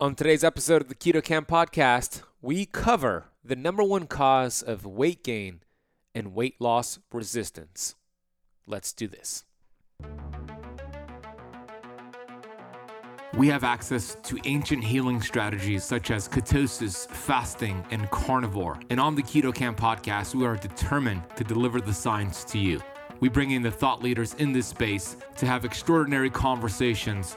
On today's episode of the Keto Kamp podcast, we cover the number one cause of weight gain and weight loss resistance. Let's do this. We have access to ancient healing strategies such as ketosis, fasting, and carnivore. And on the Keto Kamp podcast, we are determined to deliver the science to you. We bring in the thought leaders in this space to have extraordinary conversations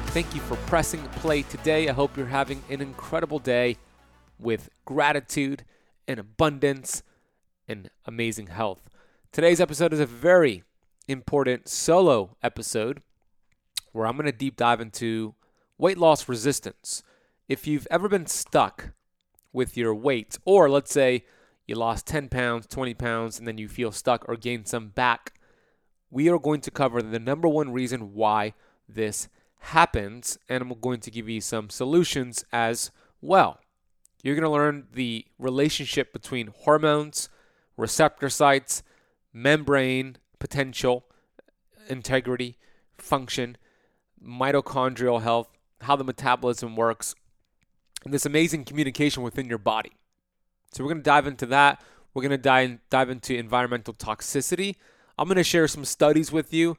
Thank you for pressing play today. I hope you're having an incredible day with gratitude and abundance and amazing health. Today's episode is a very important solo episode where I'm going to deep dive into weight loss resistance. If you've ever been stuck with your weight, or let's say you lost 10 pounds, 20 pounds, and then you feel stuck or gained some back we are going to cover the number one reason why this happens, and I'm going to give you some solutions as well. You're going to learn the relationship between hormones, receptor sites, membrane potential, integrity, function, mitochondrial health, how the metabolism works, and this amazing communication within your body. So, we're going to dive into that. We're going to dive, dive into environmental toxicity I'm going to share some studies with you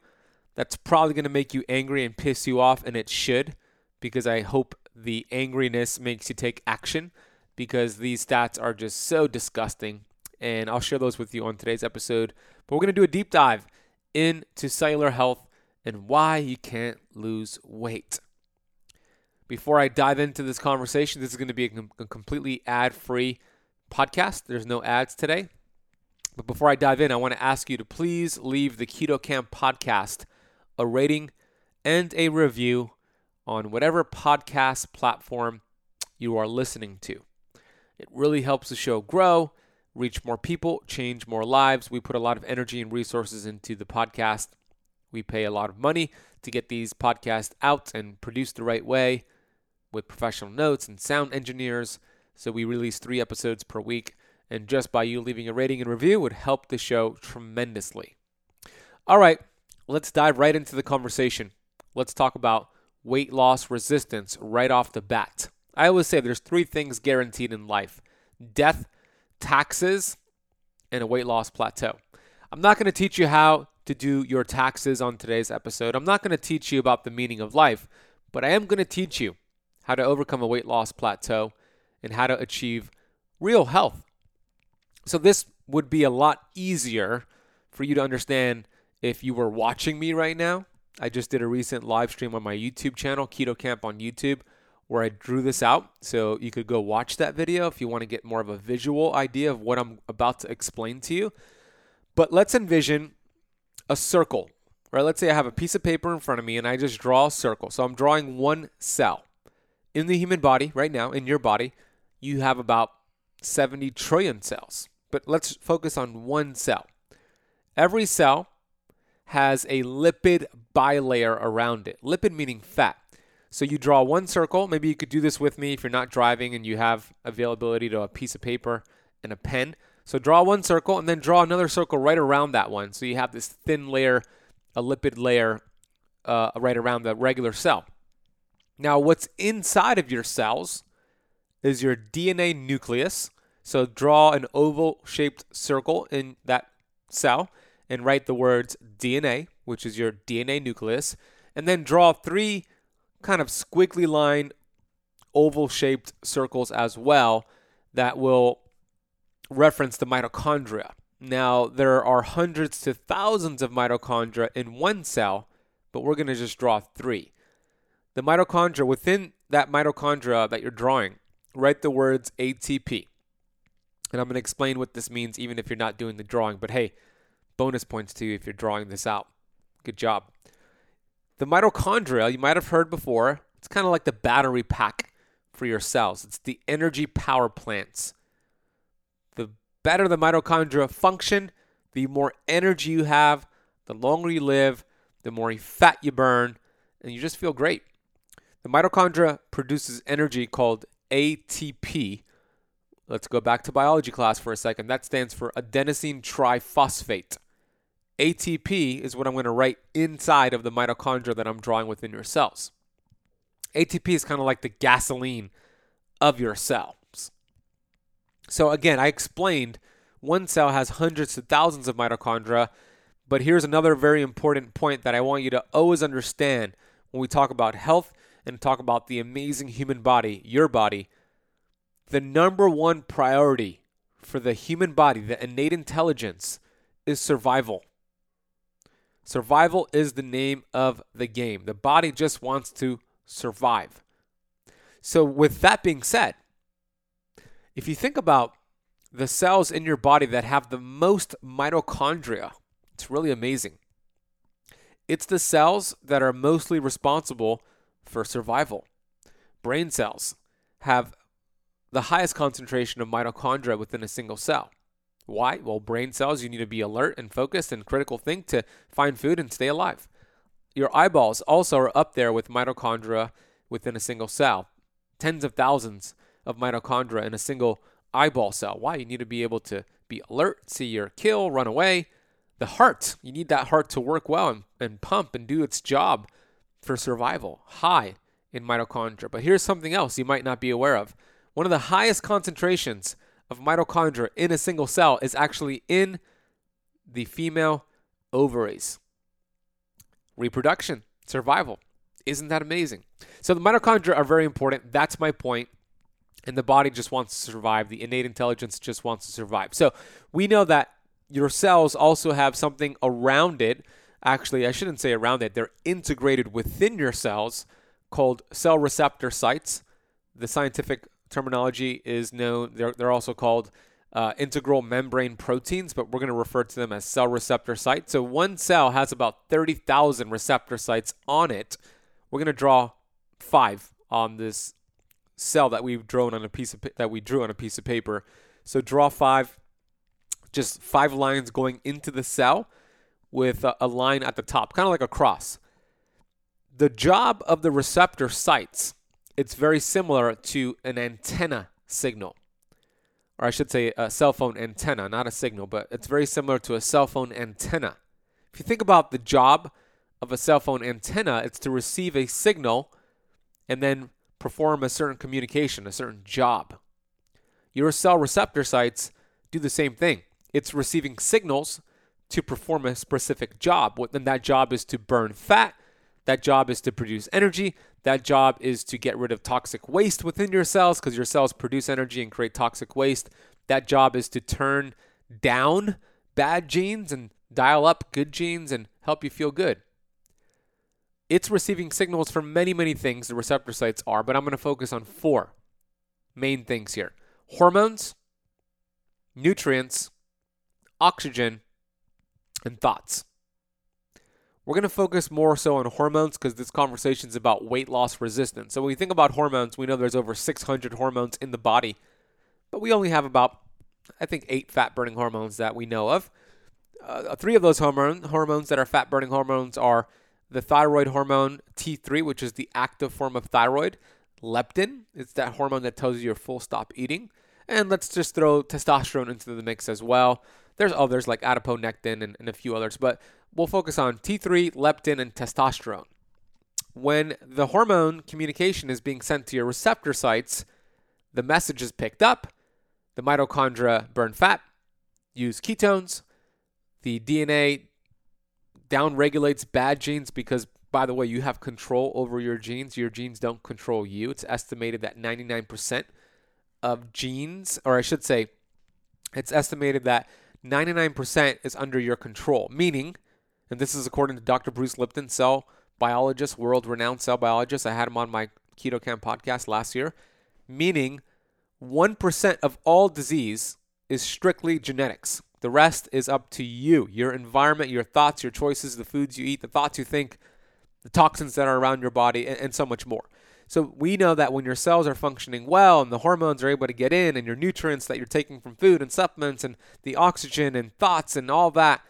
that's probably going to make you angry and piss you off, and it should, because I hope the angriness makes you take action because these stats are just so disgusting. And I'll share those with you on today's episode. But we're going to do a deep dive into cellular health and why you can't lose weight. Before I dive into this conversation, this is going to be a, completely ad free podcast. There's no ads today. But before I dive in, I want to ask you to please leave the Keto Kamp podcast a rating and a review on whatever podcast platform you are listening to. It really helps the show grow, reach more people, change more lives. We put a lot of energy and resources into the podcast. We pay a lot of money to get these podcasts out and produced the right way with professional notes and sound engineers. So we release three episodes per week and just by you leaving a rating and review would help the show tremendously. All right, let's dive right into the conversation. Let's talk about weight loss resistance right off the bat. I always say there's three things guaranteed in life death, taxes, and a weight loss plateau. I'm not going to teach you how to do your taxes on today's episode. I'm not going to teach you about the meaning of life, but I am going to teach you how to overcome a weight loss plateau and how to achieve real health so this would be a lot easier for you to understand if you were watching me right now. I just did a recent live stream on my YouTube channel, Keto Kamp on YouTube, where I drew this out. So you could go watch that video if you want to get more of a visual idea of what I'm about to explain to you. But let's envision a circle, right? Let's say I have a piece of paper in front of me and I just draw a circle. So I'm drawing one cell. In the human body, right now, in your body, you have about 70 trillion cells but let's focus on one cell. Every cell has a lipid bilayer around it. Lipid meaning fat. So you draw one circle. Maybe you could do this with me if you're not driving and you have availability to a piece of paper and a pen. So draw one circle and then draw another circle right around that one. So you have this thin layer, a lipid layer uh, right around the regular cell. Now, what's inside of your cells is your DNA nucleus, so draw an oval shaped circle in that cell and write the words DNA, which is your DNA nucleus, and then draw three kind of squiggly line oval shaped circles as well that will reference the mitochondria. Now, there are hundreds to thousands of mitochondria in one cell, but we're going to just draw three. The mitochondria, within that mitochondria that you're drawing, write the words ATP. And I'm going to explain what this means even if you're not doing the drawing. But hey, bonus points to you if you're drawing this out. Good job. The mitochondria, you might have heard before, it's kind of like the battery pack for your cells. It's the energy power plants. The better the mitochondria function, the more energy you have, the longer you live, the more fat you burn, and you just feel great. The mitochondria produces energy called ATP. Let's go back to biology class for a second. That stands for adenosine triphosphate. ATP is what I'm going to write inside of the mitochondria that I'm drawing within your cells. ATP is kind of like the gasoline of your cells. So, again, I explained one cell has hundreds to thousands of mitochondria, but here's another very important point that I want you to always understand when we talk about health and talk about the amazing human body, your body. The number one priority for the human body, the innate intelligence, is survival. Survival is the name of the game. The body just wants to survive. So, with that being said, if you think about the cells in your body that have the most mitochondria, it's really amazing. It's the cells that are mostly responsible for survival. Brain cells have the highest concentration of mitochondria within a single cell. Why? Well, brain cells, you need to be alert and focused and critical think to find food and stay alive. Your eyeballs also are up there with mitochondria within a single cell. Tens of thousands of mitochondria in a single eyeball cell. Why? You need to be able to be alert, see your kill, run away. The heart, you need that heart to work well and, and pump and do its job for survival. High in mitochondria. But here's something else you might not be aware of. One of the highest concentrations of mitochondria in a single cell is actually in the female ovaries. Reproduction, survival. Isn't that amazing? So the mitochondria are very important. That's my point. And the body just wants to survive. The innate intelligence just wants to survive. So we know that your cells also have something around it. Actually, I shouldn't say around it, they're integrated within your cells called cell receptor sites. The scientific terminology is known. They're, they're also called uh, integral membrane proteins, but we're going to refer to them as cell receptor sites. So one cell has about 30,000 receptor sites on it. We're going to draw five on this cell that we've drawn on a piece of that we drew on a piece of paper. So draw five, just five lines going into the cell with a, a line at the top, kind of like a cross. The job of the receptor sites it's very similar to an antenna signal. Or I should say a cell phone antenna, not a signal, but it's very similar to a cell phone antenna. If you think about the job of a cell phone antenna, it's to receive a signal and then perform a certain communication, a certain job. Your cell receptor sites do the same thing. It's receiving signals to perform a specific job. And that job is to burn fat, that job is to produce energy, that job is to get rid of toxic waste within your cells because your cells produce energy and create toxic waste. That job is to turn down bad genes and dial up good genes and help you feel good. It's receiving signals from many, many things, the receptor sites are, but I'm going to focus on four main things here hormones, nutrients, oxygen, and thoughts. We're going to focus more so on hormones because this conversation is about weight loss resistance. So when we think about hormones, we know there's over 600 hormones in the body, but we only have about, I think, eight fat burning hormones that we know of. Uh, three of those hormone, hormones that are fat burning hormones are the thyroid hormone T3, which is the active form of thyroid, leptin, it's that hormone that tells you you're full stop eating. And let's just throw testosterone into the mix as well. There's others like adiponectin and, and a few others, but we'll focus on T3, leptin, and testosterone. When the hormone communication is being sent to your receptor sites, the message is picked up. The mitochondria burn fat, use ketones. The DNA downregulates bad genes because, by the way, you have control over your genes. Your genes don't control you. It's estimated that 99% of genes, or I should say, it's estimated that 99% is under your control, meaning and this is according to Dr. Bruce Lipton, cell biologist, world renowned cell biologist. I had him on my Keto Kamp podcast last year, meaning 1% of all disease is strictly genetics. The rest is up to you, your environment, your thoughts, your choices, the foods you eat, the thoughts you think, the toxins that are around your body, and, and so much more. So we know that when your cells are functioning well and the hormones are able to get in and your nutrients that you're taking from food and supplements and the oxygen and thoughts and all that,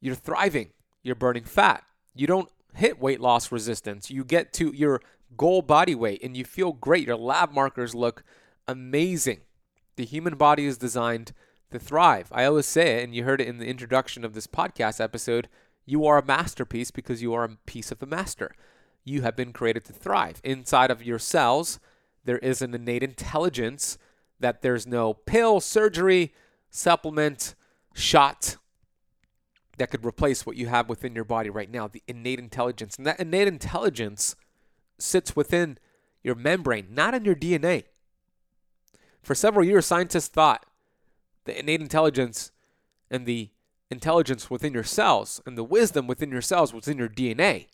you're thriving. You're burning fat. You don't hit weight loss resistance. You get to your goal body weight and you feel great. Your lab markers look amazing. The human body is designed to thrive. I always say it, and you heard it in the introduction of this podcast episode you are a masterpiece because you are a piece of the master. You have been created to thrive. Inside of your cells, there is an innate intelligence that there's no pill, surgery, supplement, shot that could replace what you have within your body right now the innate intelligence. And that innate intelligence sits within your membrane, not in your DNA. For several years, scientists thought the innate intelligence and the intelligence within your cells and the wisdom within your cells was in your DNA.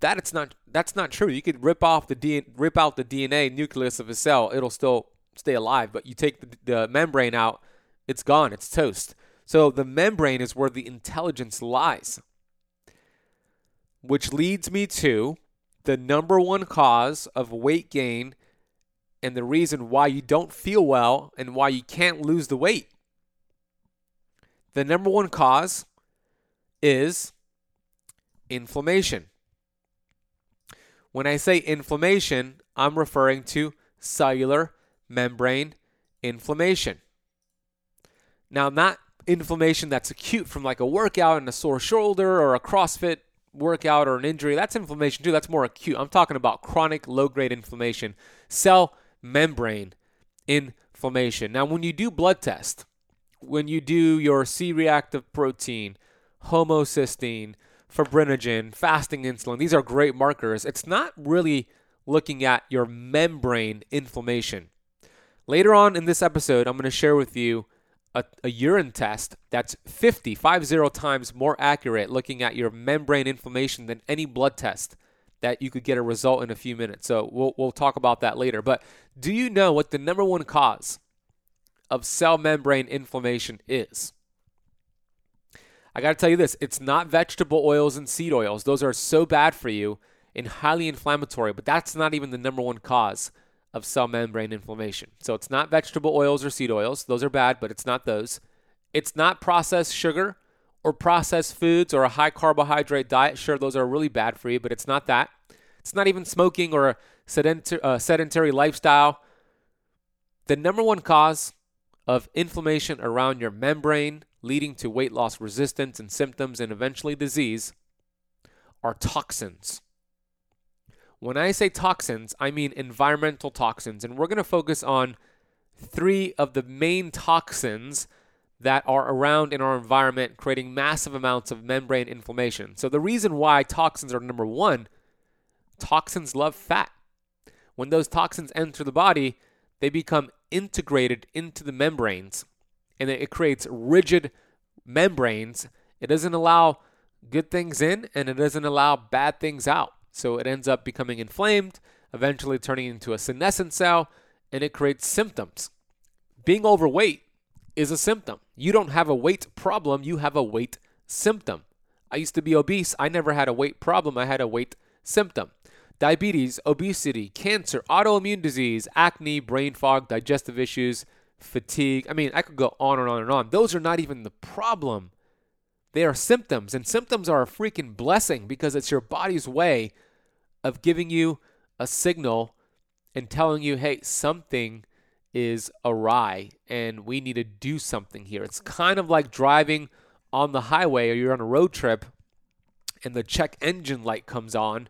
That it's not that's not true. You could rip off the DNA, rip out the DNA nucleus of a cell, it'll still stay alive, but you take the, the membrane out, it's gone, it's toast. So the membrane is where the intelligence lies. Which leads me to the number one cause of weight gain and the reason why you don't feel well and why you can't lose the weight. The number one cause is inflammation. When I say inflammation, I'm referring to cellular membrane inflammation. Now, not inflammation that's acute from like a workout and a sore shoulder or a CrossFit workout or an injury. That's inflammation too. That's more acute. I'm talking about chronic low grade inflammation, cell membrane inflammation. Now, when you do blood test, when you do your C reactive protein, homocysteine, fibrinogen, fasting insulin, these are great markers. It's not really looking at your membrane inflammation. Later on in this episode, I'm going to share with you a, a, urine test that's 50, 50 times more accurate looking at your membrane inflammation than any blood test that you could get a result in a few minutes. So we'll, we'll talk about that later. But do you know what the number one cause of cell membrane inflammation is. I got to tell you this it's not vegetable oils and seed oils. Those are so bad for you and highly inflammatory, but that's not even the number one cause of cell membrane inflammation. So it's not vegetable oils or seed oils. Those are bad, but it's not those. It's not processed sugar or processed foods or a high carbohydrate diet. Sure, those are really bad for you, but it's not that. It's not even smoking or a uh, sedentary lifestyle. The number one cause of inflammation around your membrane, leading to weight loss resistance and symptoms and eventually disease, are toxins. When I say toxins, I mean environmental toxins. And we're going to focus on three of the main toxins that are around in our environment, creating massive amounts of membrane inflammation. So, the reason why toxins are number one, toxins love fat. When those toxins enter the body, they become integrated into the membranes and it creates rigid membranes. It doesn't allow good things in and it doesn't allow bad things out. So it ends up becoming inflamed, eventually turning into a senescent cell, and it creates symptoms. Being overweight is a symptom. You don't have a weight problem, you have a weight symptom. I used to be obese. I never had a weight problem, I had a weight symptom diabetes, obesity, cancer, autoimmune disease, acne, brain fog, digestive issues, fatigue. I mean, I could go on and on and on. Those are not even the problem. They are symptoms, and symptoms are a freaking blessing because it's your body's way of giving you a signal and telling you, hey, something is awry and we need to do something here. It's kind of like driving on the highway or you're on a road trip and the check engine light comes on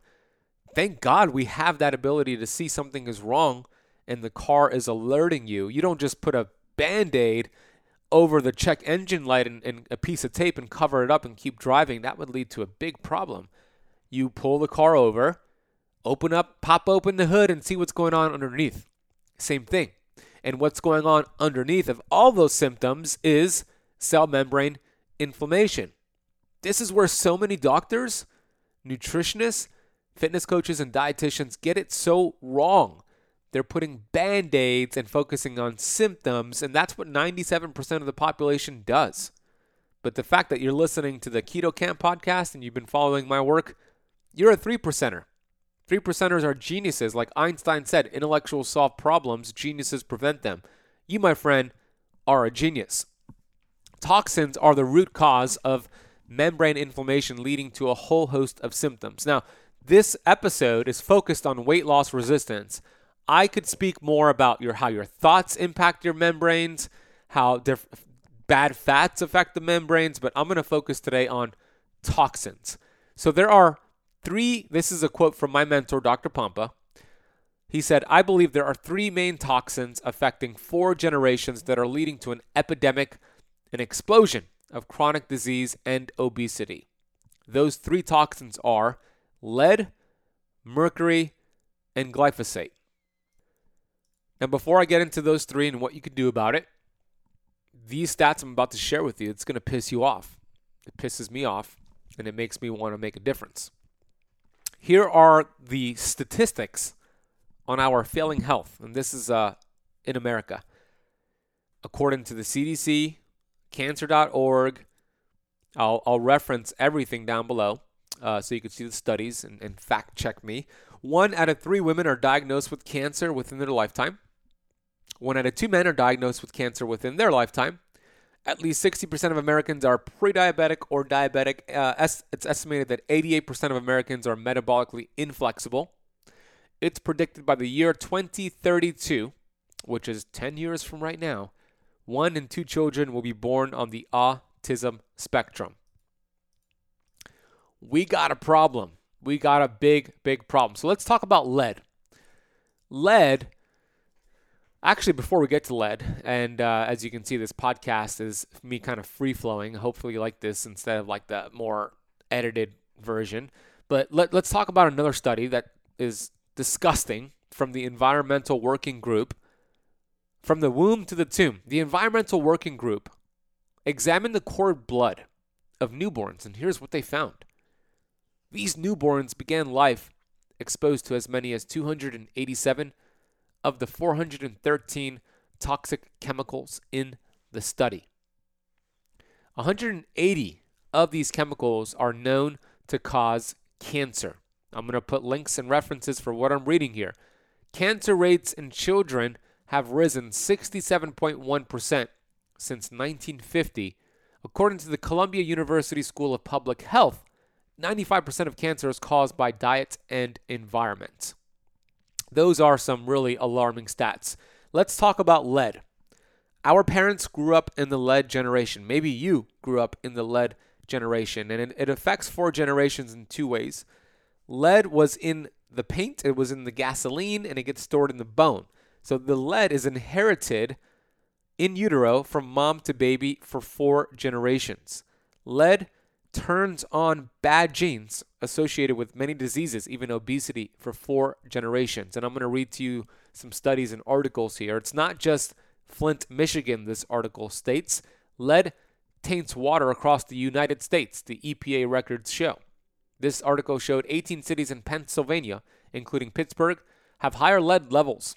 thank God we have that ability to see something is wrong and the car is alerting you. You don't just put a band aid over the check engine light and, and, a piece of tape and cover it up and keep driving. That would lead to a big problem. You pull the car over, open up, pop open the hood, and see what's going on underneath. Same thing. And what's going on underneath of all those symptoms is cell membrane inflammation. This is where so many doctors, nutritionists, fitness coaches and dietitians get it so wrong. They're putting band aids and focusing on symptoms, and that's what 97% of the population does. But the fact that you're listening to the Keto Kamp podcast and you've been following my work, you're a three percenter. Three percenters are geniuses. Like Einstein said, intellectuals solve problems, geniuses prevent them. You, my friend, are a genius. Toxins are the root cause of membrane inflammation, leading to a whole host of symptoms. Now, this episode is focused on weight loss resistance. I could speak more about your how your thoughts impact your membranes, how diff- bad fats affect the membranes, but I'm going to focus today on toxins. So there are three, this is a quote from my mentor, Dr. Pompa. He said, I believe there are three main toxins affecting four generations that are leading to an epidemic, an explosion of chronic disease and obesity. Those three toxins are lead, mercury, and glyphosate. Now, before I get into those three and what you can do about it, these stats I'm about to share with you, it's going to piss you off. It pisses me off, and it makes me want to make a difference. Here are the statistics on our failing health, and this is uh, in America. According to the CDC, cancer.org, I'll, I'll reference everything down below uh, so you can see the studies and, and fact check me. One out of three women are diagnosed with cancer within their lifetime. One out of two men are diagnosed with cancer within their lifetime. At least 60% of Americans are pre diabetic or diabetic. Uh, it's estimated that 88% of Americans are metabolically inflexible. It's predicted by the year 2032, which is 10 years from right now, one in two children will be born on the autism spectrum. We got a problem. We got a big, big problem. So let's talk about lead. Lead Actually, before we get to lead, and uh, as you can see, this podcast is me kind of free flowing. Hopefully, you like this instead of like the more edited version. But let, let's talk about another study that is disgusting from the Environmental Working Group. From the womb to the tomb, the Environmental Working Group examined the cord blood of newborns, and here's what they found. These newborns began life exposed to as many as 287 of the 413 toxic chemicals in the study. 180 of these chemicals are known to cause cancer. I'm going to put links and references for what I'm reading here. Cancer rates in children have risen 67.1% since 1950. According to the Columbia University School of Public Health, 95% of cancer is caused by diet and environment. Those are some really alarming stats. Let's talk about lead. Our parents grew up in the lead generation. Maybe you grew up in the lead generation, and it affects four generations in two ways. Lead was in the paint, it was in the gasoline, and it gets stored in the bone. So the lead is inherited in utero from mom to baby for four generations. Lead turns on bad genes associated with many diseases, even obesity, for four generations. And I'm going to read to you some studies and articles here. It's not just Flint, Michigan, this article states. Lead taints water across the United States, the EPA records show. This article showed 18 cities in Pennsylvania, including Pittsburgh, have higher lead levels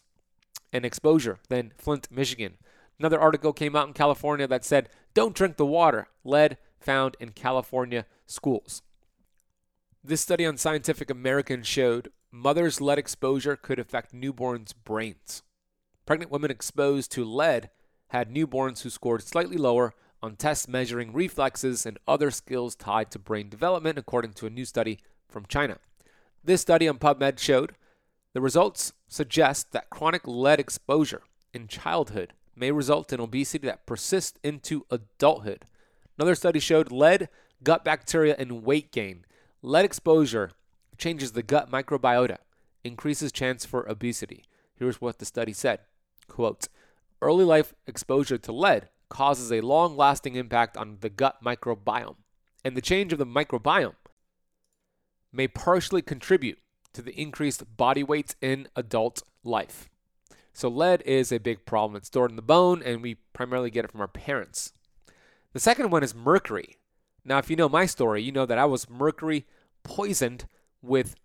and exposure than Flint, Michigan. Another article came out in California that said, don't drink the water. Lead found in California schools. This study on Scientific American showed mother's lead exposure could affect newborns' brains. Pregnant women exposed to lead had newborns who scored slightly lower on tests measuring reflexes and other skills tied to brain development, according to a new study from China. This study on PubMed showed the results suggest that chronic lead exposure in childhood may result in obesity that persists into adulthood. Another study showed lead, gut bacteria, and weight gain. Lead exposure changes the gut microbiota, increases chance for obesity. Here's what the study said. Quote, early life exposure to lead causes a long-lasting impact on the gut microbiome, and the change of the microbiome may partially contribute to the increased body weight in adult life. So lead is a big problem. It's stored in the bone, and we primarily get it from our parents. The second one is mercury. Now, if you know my story, you know that I was mercury poisoned with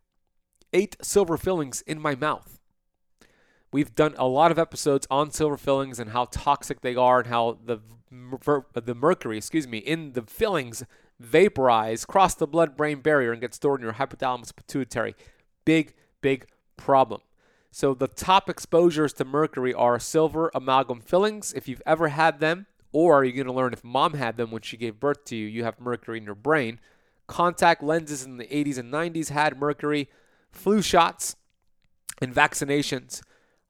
eight silver fillings in my mouth. We've done a lot of episodes on silver fillings and how toxic they are and how the the mercury, excuse me, in the fillings vaporize, cross the blood-brain barrier and get stored in your hypothalamus pituitary. Big big problem. So the top exposures to mercury are silver amalgam fillings. If you've ever had them, or are you're going to learn if mom had them when she gave birth to you, you have mercury in your brain. Contact lenses in the 80s and 90s had mercury. Flu shots and vaccinations,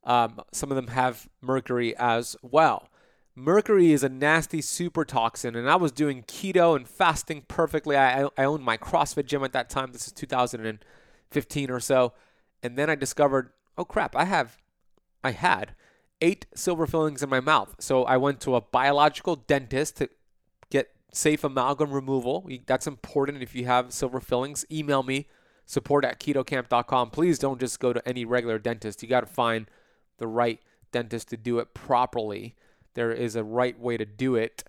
um, some of them have mercury as well. Mercury is a nasty super toxin, and I was doing keto and fasting perfectly. I, I owned my CrossFit gym at that time. This is 2015 or so. And then I discovered, oh crap, I have, I had eight silver fillings in my mouth. So I went to a biological dentist to get safe amalgam removal. That's important if you have silver fillings. Email me, support at ketokamp.com. Please don't just go to any regular dentist. You got to find the right dentist to do it properly. There is a right way to do it.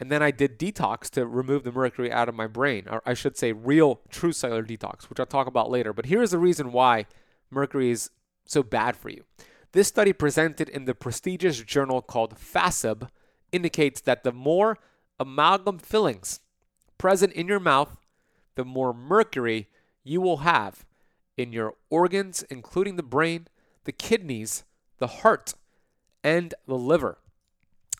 And then I did detox to remove the mercury out of my brain, or I should say, real true cellular detox, which I'll talk about later. But here's the reason why mercury is so bad for you. This study presented in the prestigious journal called FASEB indicates that the more amalgam fillings present in your mouth, the more mercury you will have in your organs, including the brain, the kidneys, the heart, and the liver.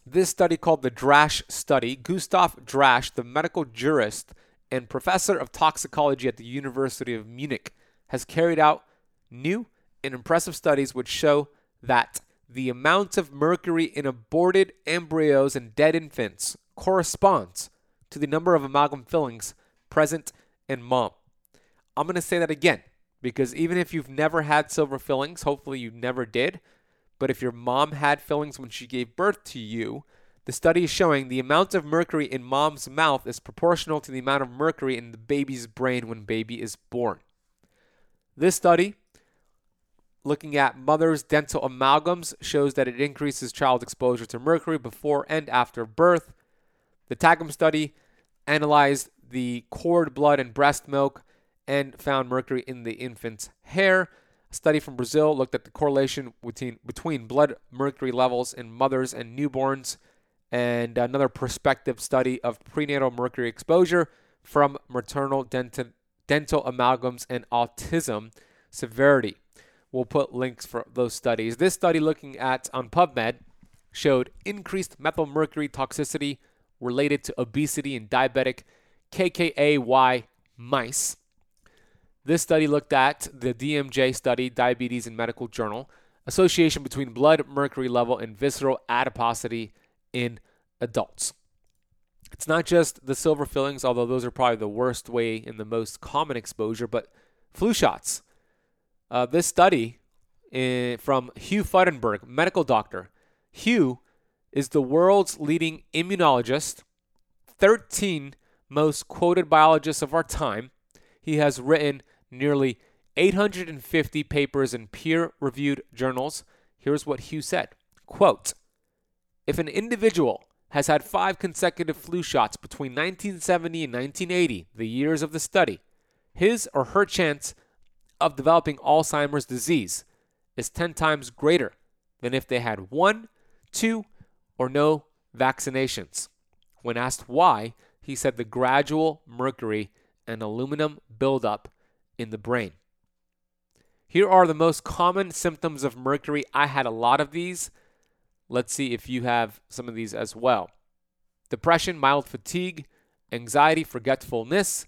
This study, called the Drasch study, Gustav Drasch, the medical jurist and professor of toxicology at the University of Munich, has carried out new and impressive studies which show that the amount of mercury in aborted embryos and dead infants corresponds to the number of amalgam fillings present in mom. I'm going to say that again because even if you've never had silver fillings, hopefully you never did, but if your mom had fillings when she gave birth to you, the study is showing the amount of mercury in mom's mouth is proportional to the amount of mercury in the baby's brain when baby is born. This study looking at mother's dental amalgams shows that it increases child exposure to mercury before and after birth. The TAGM study analyzed the cord blood and breast milk and found mercury in the infant's hair. A study from Brazil looked at the correlation between, between blood mercury levels in mothers and newborns, and another prospective study of prenatal mercury exposure from maternal dental, dental amalgams and autism severity. We'll put links for those studies. This study looking at on PubMed showed increased methylmercury toxicity related to obesity in diabetic KKAY mice. This study looked at the DMJ study, Diabetes and Medical Journal, association between blood mercury level and visceral adiposity in adults. It's not just the silver fillings, although those are probably the worst way and the most common exposure, but flu shots uh, this study in, eh, from Hugh Fudenberg, medical doctor. Hugh is the world's leading immunologist, 13 most quoted biologists of our time. He has written nearly 850 papers in peer-reviewed journals. Here's what Hugh said. Quote, if an individual has had five consecutive flu shots between 1970 and 1980, the years of the study, his or her chance of developing Alzheimer's disease is 10 times greater than if they had one, two, or no vaccinations. When asked why, he said the gradual mercury and aluminum buildup in the brain. Here are the most common symptoms of mercury. I had a lot of these. Let's see if you have some of these as well depression, mild fatigue, anxiety, forgetfulness,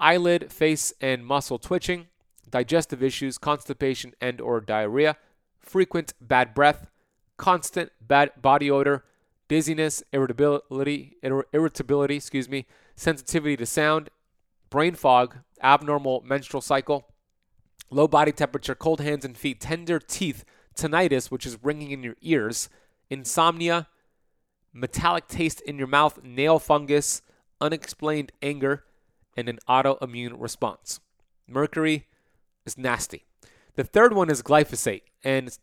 eyelid, face, and muscle twitching, digestive issues, constipation and or diarrhea, frequent bad breath, constant bad body odor, dizziness, irritability, irritability, excuse me, sensitivity to sound, brain fog, abnormal menstrual cycle, low body temperature, cold hands and feet, tender teeth, tinnitus, which is ringing in your ears, insomnia, metallic taste in your mouth, nail fungus, unexplained anger, and an autoimmune response. Mercury is nasty. The third one is glyphosate. And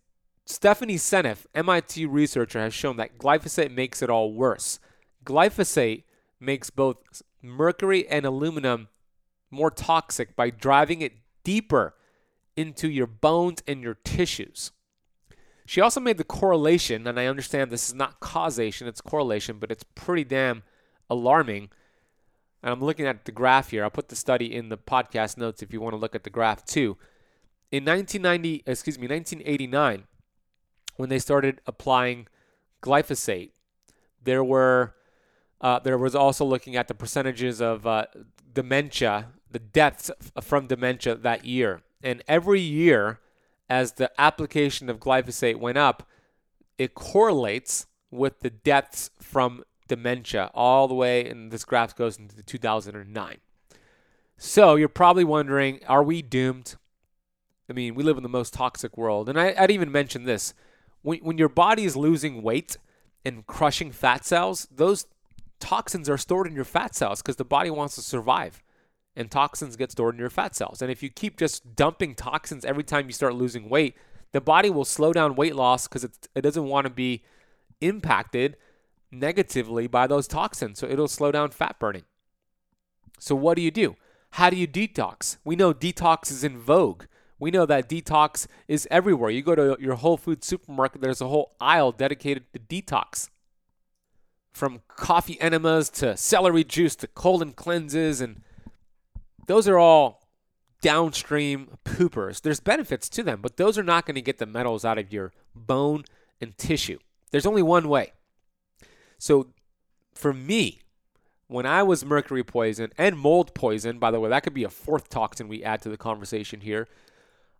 Stephanie Seneff, MIT researcher, has shown that glyphosate makes it all worse. Glyphosate makes both mercury and aluminum more toxic by driving it deeper into your bones and your tissues. She also made the correlation, and I understand this is not causation, it's correlation, but it's pretty damn alarming and I'm looking at the graph here. I'll put the study in the podcast notes if you want to look at the graph too. in 1990, excuse me, 1989, when they started applying glyphosate, there were uh, there was also looking at the percentages of uh, dementia, the deaths from dementia that year, and every year, as the application of glyphosate went up, it correlates with the deaths from dementia all the way, and this graph goes into 2009. So you're probably wondering, are we doomed? I mean, we live in the most toxic world. And I, would even mention this when, when your body is losing weight and crushing fat cells, those toxins are stored in your fat cells because the body wants to survive. And toxins get stored in your fat cells. And if you keep just dumping toxins every time you start losing weight, the body will slow down weight loss because it doesn't want to be impacted negatively by those toxins. So it'll slow down fat burning. So, what do you do? How do you detox? We know detox is in vogue. We know that detox is everywhere. You go to your Whole Foods supermarket, there's a whole aisle dedicated to detox. From coffee enemas to celery juice to colon cleanses, and those are all downstream poopers. There's benefits to them, but those are not going to get the metals out of your bone and tissue. There's only one way. So for me, when I was mercury poison and mold poison, by the way, that could be a fourth toxin we add to the conversation here.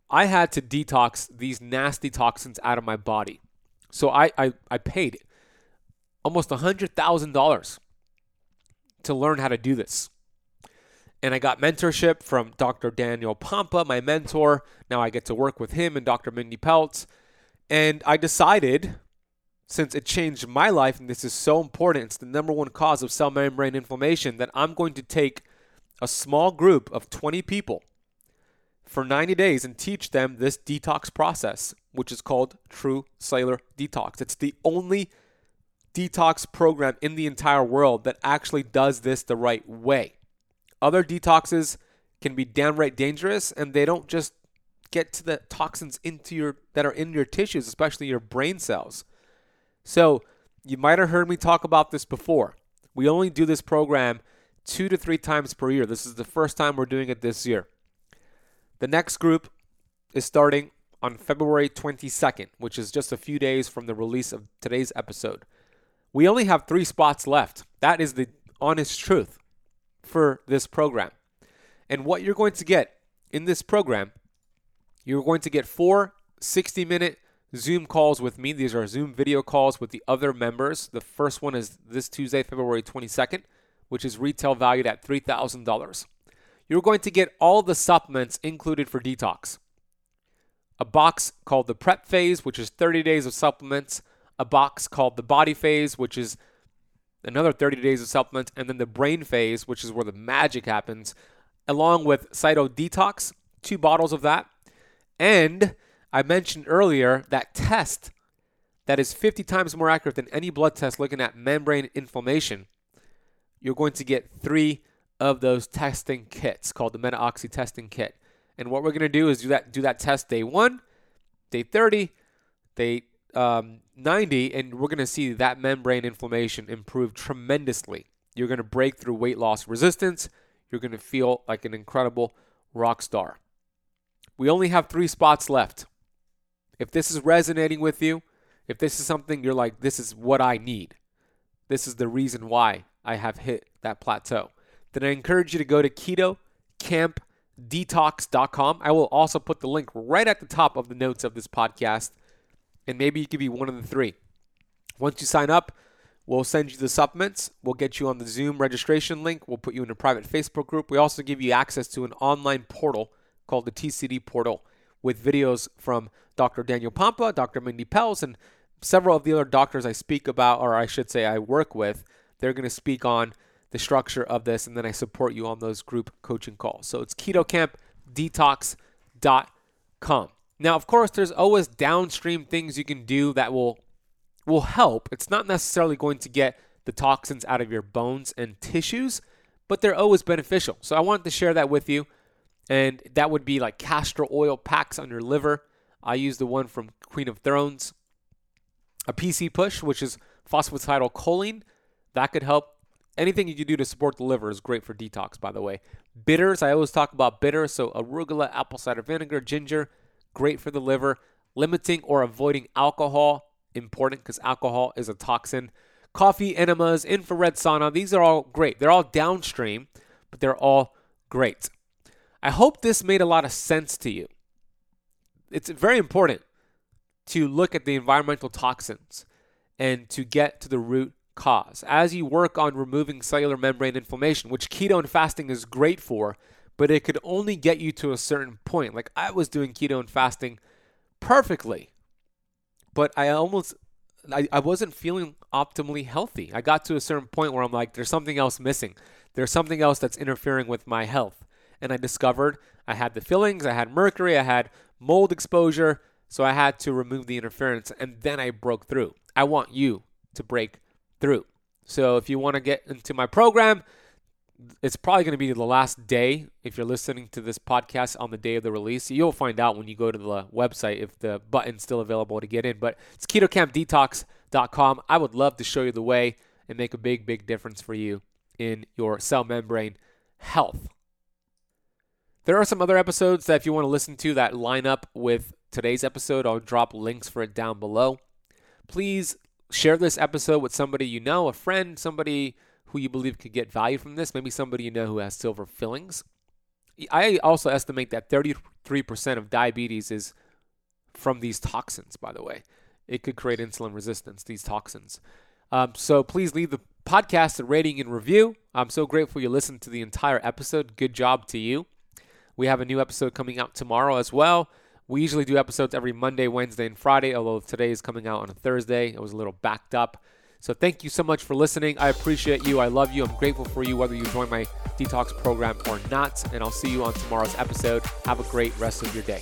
I had to detox these nasty toxins out of my body. So I, I, I paid almost $100,000 to learn how to do this. And I got mentorship from Dr. Daniel Pompa, my mentor. Now I get to work with him and Dr. Mindy Pelz. And I decided since it changed my life, and this is so important, it's the number one cause of cell membrane inflammation, that I'm going to take a small group of 20 people for 90 days and teach them this detox process, which is called True Cellular Detox. It's the only detox program in the entire world that actually does this the right way. Other detoxes can be downright dangerous and they don't just get to the toxins into your that are in your tissues, especially your brain cells. So you might have heard me talk about this before. We only do this program two to three times per year. This is the first time we're doing it this year. The next group is starting on February 22nd, which is just a few days from the release of today's episode. We only have three spots left. That is the honest truth for this program. And what you're going to get in this program, you're going to get four 60 minute Zoom calls with me. These are Zoom video calls with the other members. The first one is this Tuesday, February 22nd, which is retail valued at $3,000. You're going to get all the supplements included for detox. A box called the prep phase, which is 30 days of supplements. A box called the body phase, which is another 30 days of supplements. And then the brain phase, which is where the magic happens, along with Cyto Detox, two bottles of that. And I mentioned earlier that test that is 50 times more accurate than any blood test looking at membrane inflammation. You're going to get three of those testing kits called the MetaOxy testing kit. And what we're going to do is do that do that test day one, day 30, day um, 90, and we're going to see that membrane inflammation improve tremendously. You're going to break through weight loss resistance. You're going to feel like an incredible rock star. We only have three spots left. If this is resonating with you, if this is something you're like, this is what I need, this is the reason why I have hit that plateau, then I encourage you to go to ketokampdetox.com. I will also put the link right at the top of the notes of this podcast, and maybe you could be one of the three. Once you sign up, We'll send you the supplements. We'll get you on the Zoom registration link. We'll put you in a private Facebook group. We also give you access to an online portal called the TCD portal with videos from Dr. Daniel Pompa, Dr. Mindy Pelz, and several of the other doctors I speak about, or I should say I work with. They're going to speak on the structure of this, and then I support you on those group coaching calls. So it's ketokampdetox.com. Now, of course, there's always downstream things you can do that will will help. It's not necessarily going to get the toxins out of your bones and tissues, but they're always beneficial. So I wanted to share that with you. And that would be like castor oil packs on your liver. I use the one from Queen of Thrones. A PC push, which is phosphatidylcholine, that could help. Anything you can do to support the liver is great for detox, by the way. Bitters, I always talk about bitters. So arugula, apple cider vinegar, ginger, great for the liver. Limiting or avoiding alcohol, important because alcohol is a toxin. Coffee, enemas, infrared sauna, these are all great. They're all downstream, but they're all great. I hope this made a lot of sense to you. It's very important to look at the environmental toxins and to get to the root cause. As you work on removing cellular membrane inflammation, which keto and fasting is great for, but it could only get you to a certain point. Like I was doing keto and fasting perfectly, but I almost I, I wasn't feeling optimally healthy. I got to a certain point where I'm like, there's something else missing. There's something else that's interfering with my health. And I discovered I had the fillings, I had mercury, I had mold exposure, so I had to remove the interference and then I broke through. I want you to break through. So if you want to get into my program, it's probably going to be the last day if you're listening to this podcast on the day of the release. You'll find out when you go to the website if the button's still available to get in. But it's ketokampdetox.com. I would love to show you the way and make a big, big difference for you in your cell membrane health. There are some other episodes that if you want to listen to that line up with today's episode, I'll drop links for it down below. Please share this episode with somebody you know, a friend, somebody who you believe could get value from this, maybe somebody you know who has silver fillings. I also estimate that 33% of diabetes is from these toxins, by the way. It could create insulin resistance, these toxins. Um, so please leave the podcast a rating and review. I'm so grateful you listened to the entire episode. Good job to you. We have a new episode coming out tomorrow as well. We usually do episodes every Monday, Wednesday, and Friday, although today is coming out on a Thursday. It was a little backed up. So thank you so much for listening. I appreciate you. I love you. I'm grateful for you, whether you join my detox program or not. And I'll see you on tomorrow's episode. Have a great rest of your day.